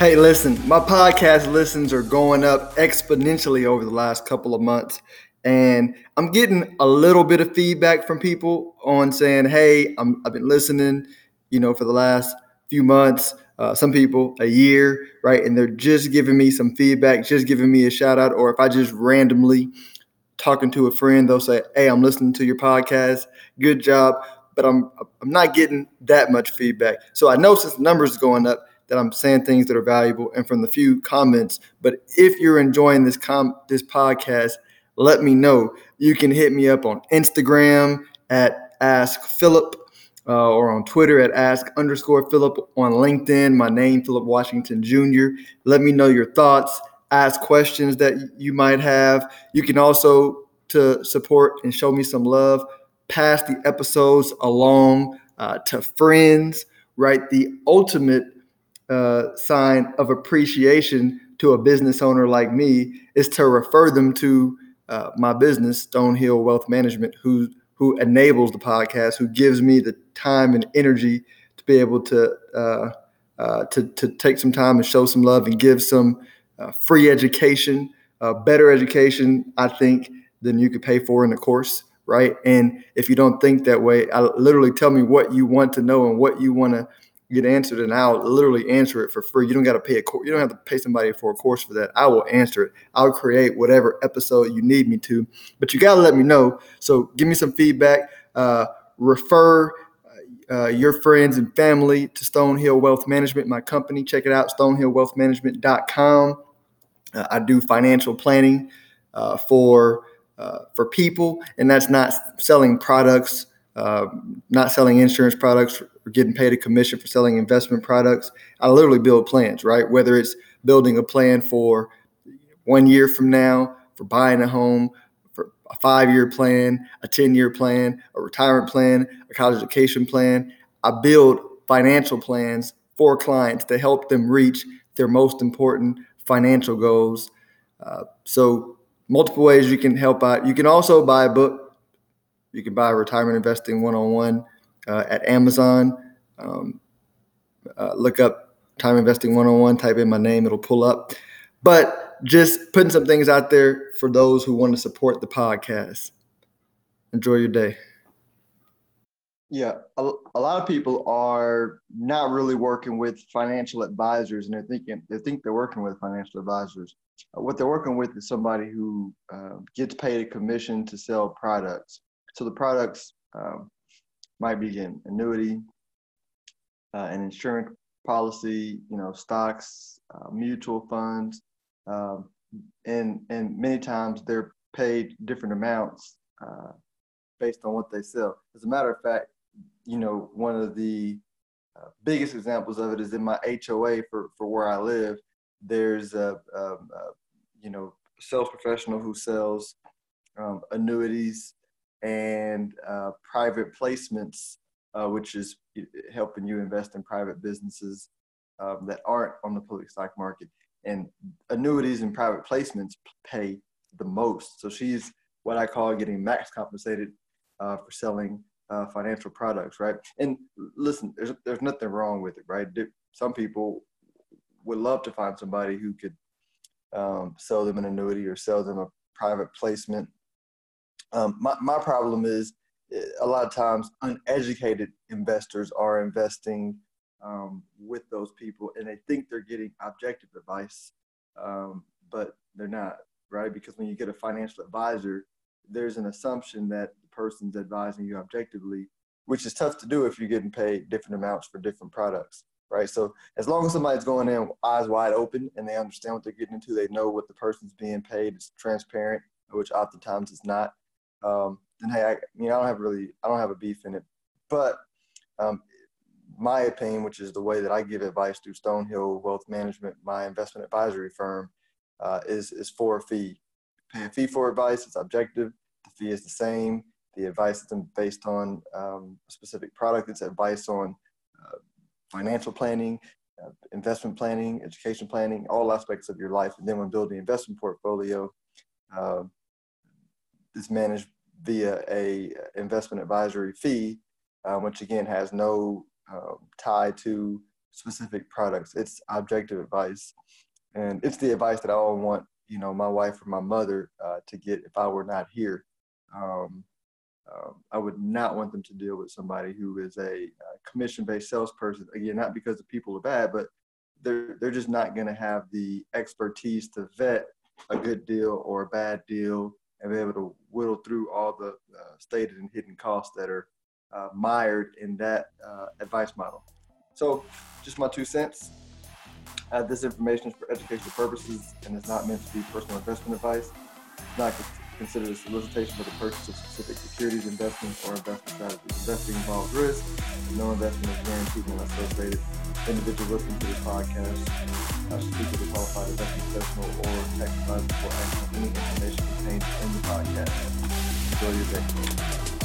Hey, listen, my podcast listens are going up exponentially over the last couple of months. And I'm getting a little bit of feedback from people on saying, hey, i have been listening, you know, for the last few months uh, some people a year, right? And they're just giving me some feedback, just giving me a shout out. Or if I just randomly talking to a friend, they'll say, hey, I'm listening to your podcast. Good job. But I'm, I'm not getting that much feedback. So I know since numbers going up, that I'm saying things that are valuable and from the few comments. But if you're enjoying this com this podcast, let me know. You can hit me up on Instagram at Ask Philip uh, or on Twitter at Ask underscore Philip on LinkedIn. My name Philip Washington Jr. Let me know your thoughts. Ask questions that you might have. You can also to support and show me some love. Pass the episodes along uh, to friends. Right, the ultimate uh, sign of appreciation to a business owner like me is to refer them to uh, my business, Stonehill Wealth Management, who who enables the podcast, who gives me the time and energy to be able to uh, uh to to take some time and show some love and give some uh, free education, uh, better education, I think, than you could pay for in a course, right? And if you don't think that way, I literally tell me what you want to know and what you want to get answered and I'll literally answer it for free. You don't got to pay a course. You don't have to pay somebody for a course for that. I will answer it. I'll create whatever episode you need me to, but you got to let me know. So give me some feedback. Uh, refer uh, your friends and family to Stonehill Wealth Management, my company. Check it out, stonehillwealthmanagement.com. Uh, I do financial planning uh, for uh, for people, and that's not selling products, uh, not selling insurance products or getting paid a commission for selling investment products. I literally build plans, right? Whether it's building a plan for one year from now, for buying a home, for a five year plan, a 10 year plan, a retirement plan, a college education plan. I build financial plans for clients to help them reach their most important financial goals. Uh, so, multiple ways you can help out. You can also buy a book. You can buy Retirement Investing One on One at Amazon. Um, uh, look up Time Investing 101, type in my name, it'll pull up. But just putting some things out there for those who want to support the podcast. Enjoy your day. Yeah, a, a lot of people are not really working with financial advisors, and they're thinking they think they're working with financial advisors. What they're working with is somebody who uh, gets paid a commission to sell products. So the products um, might be an annuity, uh, an insurance policy, you know, stocks, uh, mutual funds, um, and and many times they're paid different amounts uh, based on what they sell. As a matter of fact, you know, one of the uh, biggest examples of it is in my HOA for for where I live. There's a, a, a you know sales professional who sells um, annuities and uh, private placements, uh, which is helping you invest in private businesses um, that aren't on the public stock market. And annuities and private placements pay the most. So she's what I call getting max compensated uh, for selling uh, financial products, right? And listen, there's there's nothing wrong with it, right? Some people would love to find somebody who could um, sell them an annuity or sell them a private placement um, my, my problem is eh, a lot of times uneducated investors are investing um, with those people and they think they're getting objective advice, um, but they're not, right? Because when you get a financial advisor, there's an assumption that the person's advising you objectively, which is tough to do if you're getting paid different amounts for different products, right? So as long as somebody's going in eyes wide open and they understand what they're getting into, they know what the person's being paid, it's transparent, which oftentimes is not um, then hey, I, you know, I don't have really, I don't have a beef in it. But um, my opinion, which is the way that I give advice through Stonehill Wealth Management, my investment advisory firm, uh, is is for a fee. Pay a fee for advice. It's objective. The fee is the same. The advice is based on um, a specific product. It's advice on uh, financial planning, uh, investment planning, education planning, all aspects of your life. And then when building investment portfolio, uh, is managed via a investment advisory fee, uh, which again has no uh, tie to specific products. It's objective advice, and it's the advice that I would want you know my wife or my mother uh, to get if I were not here. Um, um, I would not want them to deal with somebody who is a, a commission-based salesperson. Again, not because the people are bad, but they're they're just not going to have the expertise to vet a good deal or a bad deal and be able to whittle through all the uh, stated and hidden costs that are uh, mired in that uh, advice model. So, just my two cents. Uh, this information is for educational purposes and is not meant to be personal investment advice. It's not considered a solicitation for the purchase of specific securities, investments, or investment strategies. Investing involves risk, and no investment is guaranteed unless associated. Individuals listening to this podcast uh, speak with a qualified investment professional or tax advisor on any information contained in the podcast. Enjoy your day.